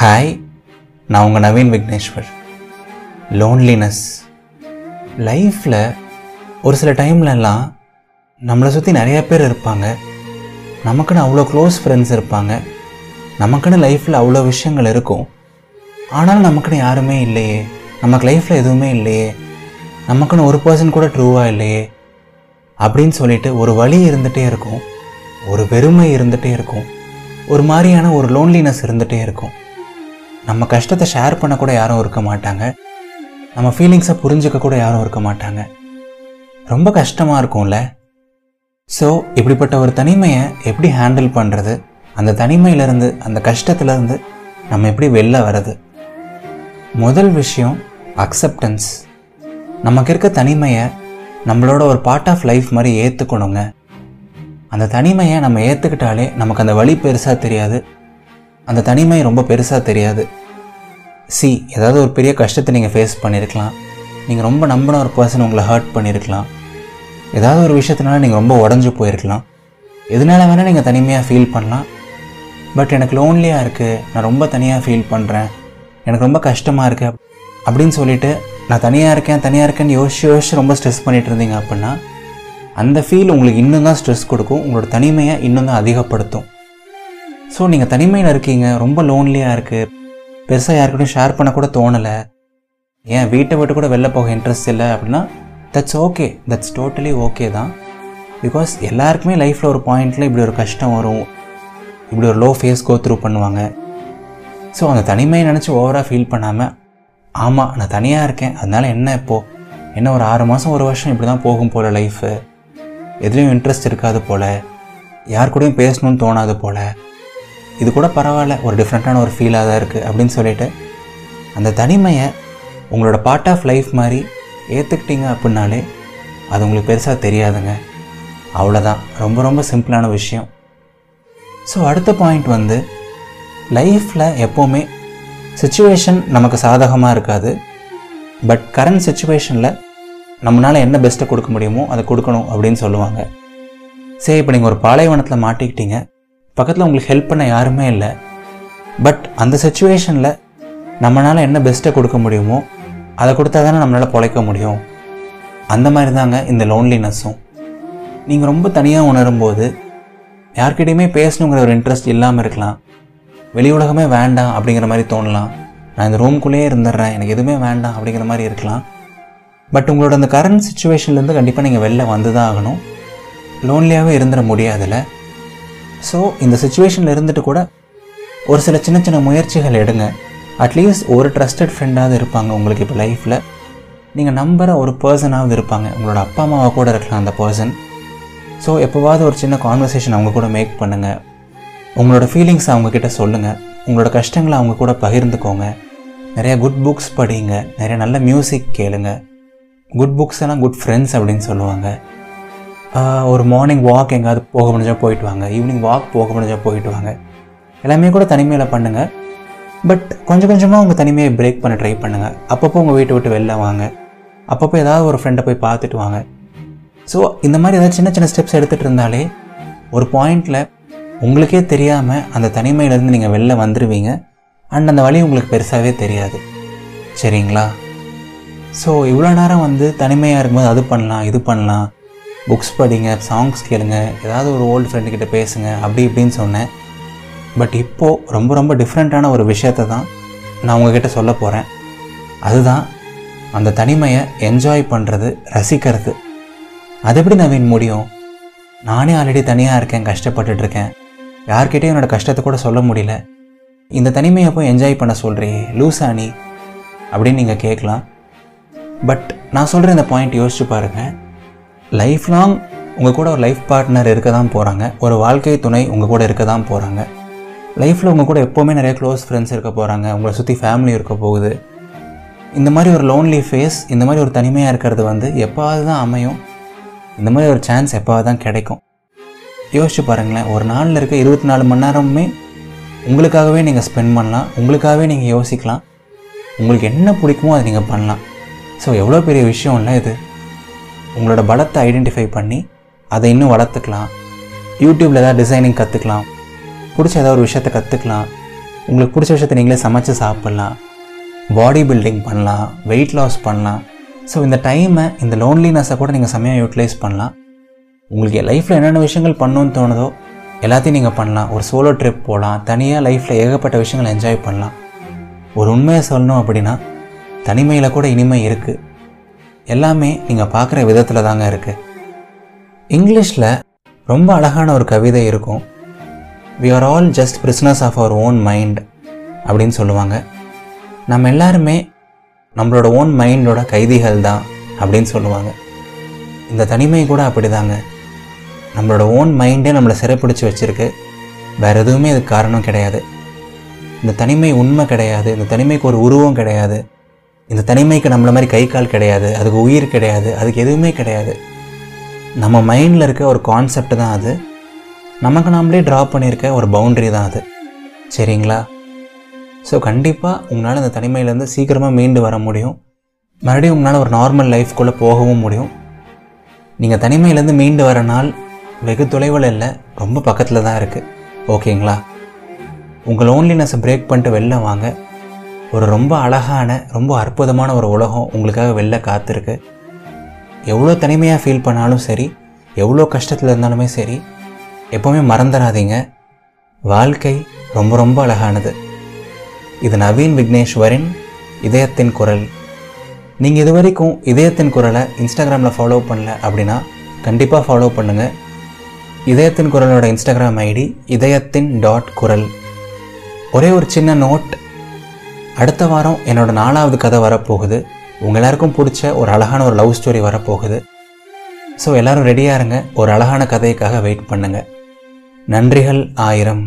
Hi நான் உங்கள் Naveen Vigneshwar. Loneliness லைஃப்பில் ஒரு சில டைம்லலாம் நம்மளை சுற்றி நிறையா பேர் இருப்பாங்க. நமக்குன்னு அவ்வளோ க்ளோஸ் ஃப்ரெண்ட்ஸ் இருப்பாங்க. நமக்குன்னு லைஃப்பில் அவ்வளோ விஷயங்கள் இருக்கும். ஆனாலும் நமக்குன்னு யாருமே இல்லையே. நமக்கு லைஃப்பில் எதுவுமே இல்லையே. நமக்குன்னு ஒரு பர்சன் கூட ட்ரூவாக இல்லையே. அப்படின்னு சொல்லிட்டு ஒரு வழி இருந்துகிட்டே இருக்கும். ஒரு வெறுமை இருந்துகிட்டே இருக்கும். ஒரு மாதிரியான ஒரு லோன்லினஸ் இருந்துகிட்டே இருக்கும். நம்ம கஷ்டத்தை ஷேர் பண்ண கூட யாரும் இருக்க மாட்டாங்க. நம்ம ஃபீலிங்ஸை புரிஞ்சுக்க கூட யாரும் இருக்க மாட்டாங்க. ரொம்ப கஷ்டமாக இருக்கும்ல? ஸோ இப்படிப்பட்ட ஒரு தனிமையை எப்படி ஹேண்டில் பண்ணுறது அந்த தனிமையிலேருந்து அந்த கஷ்டத்துலேருந்து நம்ம எப்படி வெளில வர்றது? முதல் விஷயம் அக்செப்டன்ஸ் நமக்கு இருக்க தனிமையை நம்மளோட ஒரு பார்ட் ஆஃப் லைஃப் மாதிரி ஏற்றுக்கணுங்க அந்த தனிமையை நம்ம ஏற்றுக்கிட்டாலே நமக்கு அந்த வழி பெருசாக தெரியாது. அந்த தனிமை ரொம்ப பெருசாக தெரியாது. சி ஏதாவது ஒரு பெரிய கஷ்டத்தை நீங்கள் ஃபேஸ் பண்ணியிருக்கலாம் நீங்கள் ரொம்ப நம்பின ஒரு பர்சன் உங்களை ஹர்ட் பண்ணியிருக்கலாம் ஏதாவது ஒரு விஷயத்தினால நீங்கள் ரொம்ப உடஞ்சி போயிருக்கலாம். எதனால வேணால் நீங்கள் தனிமையாக ஃபீல் பண்ணலாம். பட் எனக்கு லோன்லியாக இருக்குது நான் ரொம்ப தனியாக ஃபீல் பண்ணுறேன் எனக்கு ரொம்ப கஷ்டமாக இருக்குது அப்படின்னு சொல்லிட்டு நான் தனியாக இருக்கேன் தனியாக இருக்கேன்னு யோசிச்சு யோசிச்சு ரொம்ப ஸ்ட்ரெஸ் பண்ணிட்டு இருந்தீங்க அப்படின்னா அந்த ஃபீல் உங்களுக்கு இன்னும் தான் ஸ்ட்ரெஸ் கொடுக்கும். உங்களோட தனிமையை இன்னும் தான் அதிகப்படுத்தும். ஸோ நீங்கள் தனிமையில் இருக்கீங்க ரொம்ப லோன்லியாக இருக்குது பெருசாக யாருக்கிட்டையும் ஷேர் பண்ண கூட தோணலை. ஏன் வீட்டை விட்டு கூட வெளில போக இன்ட்ரெஸ்ட் இல்லை அப்படின்னா that's okay that's totally okay தான். பிகாஸ் எல்லாருக்குமே லைஃப்பில் ஒரு பாயிண்டில் இப்படி ஒரு கஷ்டம் வரும். இப்படி ஒரு லோ ஃபேஸ் கோ த்ரூ பண்ணுவாங்க. ஸோ அந்த தனிமையை நினச்சி ஓவராக ஃபீல் பண்ணாமல் ஆமாம் நான் தனியாக இருக்கேன். அதனால் என்ன இப்போது என்ன ஒரு ஆறு மாதம் ஒரு வருஷம் இப்படி தான் போகும் போல் லைஃபு எதுலேயும் இன்ட்ரெஸ்ட் இருக்காது போல். யார் கூடயும் பேசணும்னு தோணாது போல். இது கூட பரவாயில்ல ஒரு டிஃப்ரெண்ட்டான ஒரு ஃபீலாக தான் இருக்குது அப்படின்னு சொல்லிட்டு அந்த தனிமையை உங்களோட பார்ட் ஆஃப் லைஃப் மாதிரி ஏற்றுக்கிட்டீங்க அப்படின்னாலே அது உங்களுக்கு பெருசாக தெரியாதுங்க. அவ்வளோதான் ரொம்ப ரொம்ப சிம்பிளான விஷயம். ஸோ அடுத்த பாயிண்ட் வந்து லைஃப்பில் எப்போவுமே சுச்சுவேஷன் நமக்கு சாதகமாக இருக்காது. பட் கரண்ட் சுச்சுவேஷனில் நம்மளால் என்ன பெஸ்ட்டை கொடுக்க முடியுமோ அதை கொடுக்கணும் அப்படின்னு சொல்லுவாங்க. சரி இப்போ நீங்கள் ஒரு பாலைவனத்தில் மாட்டிக்கிட்டீங்க. பக்கத்தில் உங்களுக்கு ஹெல்ப் பண்ண யாருமே இல்லை. பட் அந்த சுச்சுவேஷனில் நம்மளால் என்ன பெஸ்ட்டை கொடுக்க முடியுமோ அதை கொடுத்தா தானே நம்மளால் பொழைக்க முடியும். அந்த மாதிரி தாங்க இந்த லோன்லினஸ்ஸும் நீங்கள் ரொம்ப தனியாக உணரும்போது யார்கிட்டையுமே பேசணுங்கிற ஒரு இன்ட்ரெஸ்ட் இல்லாமல் இருக்கலாம். வெளி உலகமே வேண்டாம் அப்படிங்கிற மாதிரி தோணலாம். நான் இந்த ரூம்குள்ளேயே இருந்துடுறேன் எனக்கு எதுவுமே வேண்டாம் அப்படிங்கிற மாதிரி இருக்கலாம். பட் உங்களோட அந்த கரண்ட் சுச்சுவேஷன்லேருந்து கண்டிப்பாக நீங்கள் வெளில வந்து தான் ஆகணும் லோன்லியாகவே இருந்துட முடியாதுல்ல. ஸோ இந்த சுச்சுவேஷனில் இருந்துட்டு கூட ஒரு சில சின்ன சின்ன முயற்சிகள் எடுங்க. அட்லீஸ்ட் ஒரு ட்ரஸ்டட் ஃப்ரெண்டாவது இருப்பாங்க உங்களுக்கு இப்போ லைஃப்பில் நீங்கள் நம்புகிற ஒரு பர்சனாவது இருப்பாங்க. உங்களோட அப்பா அம்மாவை கூட இருக்கலாம் அந்த பர்சன் ஸோ எப்போவாவது ஒரு சின்ன கான்வர்சேஷன் அவங்க கூட மேக் பண்ணுங்கள் உங்களோட ஃபீலிங்ஸ் அவங்கக்கிட்ட சொல்லுங்கள் உங்களோட கஷ்டங்களை அவங்க கூட பகிர்ந்துக்கோங்க. நிறைய குட் புக்ஸ் படிங்க. நிறைய நல்ல மியூசிக் கேளுங்க. குட் புக்ஸ் எல்லாம் குட் ஃப்ரெண்ட்ஸ் அப்படின்னு சொல்லுவாங்க. ஒரு மார்னிங் வாக் எங்கேயாவது போக முடிஞ்சால் போயிட்டு வாங்க. ஈவினிங் வாக் போக முடிஞ்சால் போயிட்டு வாங்க. எல்லாமே கூட தனிமையில் பண்ணுங்கள் பட் கொஞ்சம் கொஞ்சமாக உங்கள் தனிமையை பிரேக் பண்ண ட்ரை பண்ணுங்கள் அப்பப்போ உங்கள் வீட்டை விட்டு வெளில வாங்க. அப்பப்போ ஏதாவது ஒரு ஃப்ரெண்டை போய் பார்த்துட்டு வாங்க. ஸோ இந்த மாதிரி ஏதாவது சின்ன சின்ன ஸ்டெப்ஸ் எடுத்துகிட்டு இருந்தாலே ஒரு பாயிண்டில் உங்களுக்கே தெரியாமல் அந்த தனிமையிலேருந்து நீங்கள் வெளில வந்துடுவீங்க அண்ட் அந்த வழி உங்களுக்கு பெருசாகவே தெரியாது. சரிங்களா? ஸோ இவ்வளோ நேரம் வந்து தனிமையாக இருக்கும்போது அது பண்ணலாம் இது பண்ணலாம். புக்ஸ் படிங்க சாங்ஸ் கேளுங்க ஏதாவது ஒரு ஓல்டு ஃப்ரெண்டுக்கிட்ட பேசுங்க அப்படி இப்படின்னு சொன்னேன். பட் இப்போது ரொம்ப ரொம்ப டிஃப்ரெண்ட்டான ஒரு விஷயத்த தான் நான் உங்ககிட்ட சொல்ல போகிறேன் அதுதான் அந்த தனிமையை என்ஜாய் பண்ணுறது ரசிக்கிறது. அது எப்படி நவீன் முடியும்? நானே ஆல்ரெடி தனியாக இருக்கேன் கஷ்டப்பட்டுட்ருக்கேன் யார்கிட்டையும் என்னோடய என்னோட கஷ்டத்தை கூட சொல்ல முடியல. இந்த தனிமையை போய் என்ஜாய் பண்ண சொல்கிறியே லூசா நீ அப்படின்னு நீங்கள் கேட்கலாம். பட் நான் சொல்கிற இந்த பாயிண்ட் யோசிச்சு பாருங்கள் லைஃப் லாங் உங்கள் கூட ஒரு லைஃப் பார்ட்னர் இருக்க தான் போகிறாங்க ஒரு வாழ்க்கை துணை உங்கள் கூட இருக்க தான் போகிறாங்க லைஃப்பில் உங்கள் கூட எப்போவுமே நிறைய க்ளோஸ் ஃப்ரெண்ட்ஸ் இருக்க போகிறாங்க உங்களை சுற்றி ஃபேமிலி இருக்க போகுது. இந்த மாதிரி ஒரு லோன்லி ஃபேஸ் இந்த மாதிரி ஒரு தனிமையாக இருக்கிறது வந்து எப்போவாது தான் அமையும்? இந்த மாதிரி ஒரு சான்ஸ் எப்போவாது தான் கிடைக்கும்? யோசிச்சு பாருங்களேன். ஒரு நாளில் இருக்க இருபத்தி நாலு மணி நேரமுமே உங்களுக்காகவே நீங்கள் ஸ்பெண்ட் பண்ணலாம். உங்களுக்காகவே நீங்கள் யோசிக்கலாம். உங்களுக்கு என்ன பிடிக்குமோ அதை நீங்கள் பண்ணலாம். ஸோ எவ்வளோ பெரிய விஷயம் இல்லை இது. உங்களோட பலத்தை ஐடென்டிஃபை பண்ணி அதை இன்னும் வளர்த்துக்கலாம். யூடியூப்பில் ஏதாவது டிசைனிங் கற்றுக்கலாம் பிடிச்ச ஏதாவது ஒரு விஷயத்தை கற்றுக்கலாம் உங்களுக்கு பிடிச்ச விஷயத்தை நீங்களே சமைச்சு சாப்பிட்லாம். பாடி பில்டிங் பண்ணலாம். வெயிட் லாஸ் பண்ணலாம். ஸோ இந்த டைமை இந்த லோன்லினஸை கூட நீங்கள் செம்மையாக யூட்டிலைஸ் பண்ணலாம். உங்களுக்கு லைஃப்பில் என்னென்ன விஷயங்கள் பண்ணணும்னு தோணுதோ எல்லாத்தையும் நீங்கள் பண்ணலாம். ஒரு சோலோ ட்ரிப் போகலாம். தனியாக லைஃப்பில் ஏகப்பட்ட விஷயங்களை என்ஜாய் பண்ணலாம். ஒரு உண்மையை சொல்லணும் அப்படின்னா தனிமையில் கூட இனிமை இருக்குது எல்லாமே நீங்கள் பார்க்குற விதத்தில் தாங்க இருக்குது இங்கிலீஷில் ரொம்ப அழகான ஒரு கவிதை இருக்கும். We are all just prisoners of our own mind அப்படின்னு சொல்லுவாங்க. நம்ம எல்லாருமே நம்மளோட ஓன் மைண்டோட கைதிகள் தான் அப்படின்னு சொல்லுவாங்க. இந்த தனிமை கூட அப்படிதாங்க. நம்மளோட ஓன் மைண்டே நம்மளை சிறைப்பிடிச்சு வச்சுருக்கு. வேறு எதுவுமே இதுக்கு காரணம் கிடையாது. இந்த தனிமை உண்மை கிடையாது. இந்த தனிமைக்கு ஒரு உருவம் கிடையாது. இந்த தனிமைக்கு நம்மள மாதிரி கை கால் கிடையாது அதுக்கு உயிர் கிடையாது அதுக்கு எதுவுமே கிடையாது. நம்ம மைண்டில் இருக்க ஒரு கான்செப்ட் தான் அது. நமக்கு நாமளே ட்ரா பண்ணியிருக்க ஒரு பவுண்ட்ரி தான் அது. சரிங்களா? ஸோ கண்டிப்பாக உங்களால் அந்த தனிமையிலேருந்து சீக்கிரமாக மீண்டு வர முடியும். மறுபடியும் உங்களால் ஒரு நார்மல் லைஃப்குள்ளே போகவும் முடியும். நீங்கள் தனிமையிலேருந்து மீண்டு வர நாள் வெகு தொலைவில் இல்லை ரொம்ப பக்கத்தில் தான் இருக்குது ஓகேங்களா உங்கள் லோன்லினஸை பிரேக் பண்ணிட்டு வெளில வாங்க. ஒரு ரொம்ப அழகான ரொம்ப அற்புதமான ஒரு உலகம் உங்களுக்காக வெளில காத்திருக்கு. எவ்வளோ தனிமையாக ஃபீல் பண்ணாலும் சரி எவ்வளோ கஷ்டத்தில் இருந்தாலுமே சரி எப்போவுமே மறந்துடாதீங்க. வாழ்க்கை ரொம்ப ரொம்ப அழகானது. இது நவீன் விக்னேஸ்வரின் இதயத்தின் குரல். நீங்கள் இது வரைக்கும் இதயத்தின் குரலை இன்ஸ்டாகிராமில் ஃபாலோ பண்ணல அப்படின்னா கண்டிப்பாக ஃபாலோ பண்ணுங்கள் இதயத்தின் குரலோட இன்ஸ்டாகிராம் ஐடி இதயத்தின் டாட் குரல். ஒரே ஒரு சின்ன நோட் அடுத்த வாரம் என்னோட நாலாவது கதை வரப்போகுது. உங்கள் எல்லாருக்கும் பிடிச்ச ஒரு அழகான ஒரு லவ் ஸ்டோரி வரப்போகுது. ஸோ எல்லாரும் ரெடியாக இருங்க. ஒரு அழகான கதைக்காக வெயிட் பண்ணுங்கள் நன்றிகள் ஆயிரம்.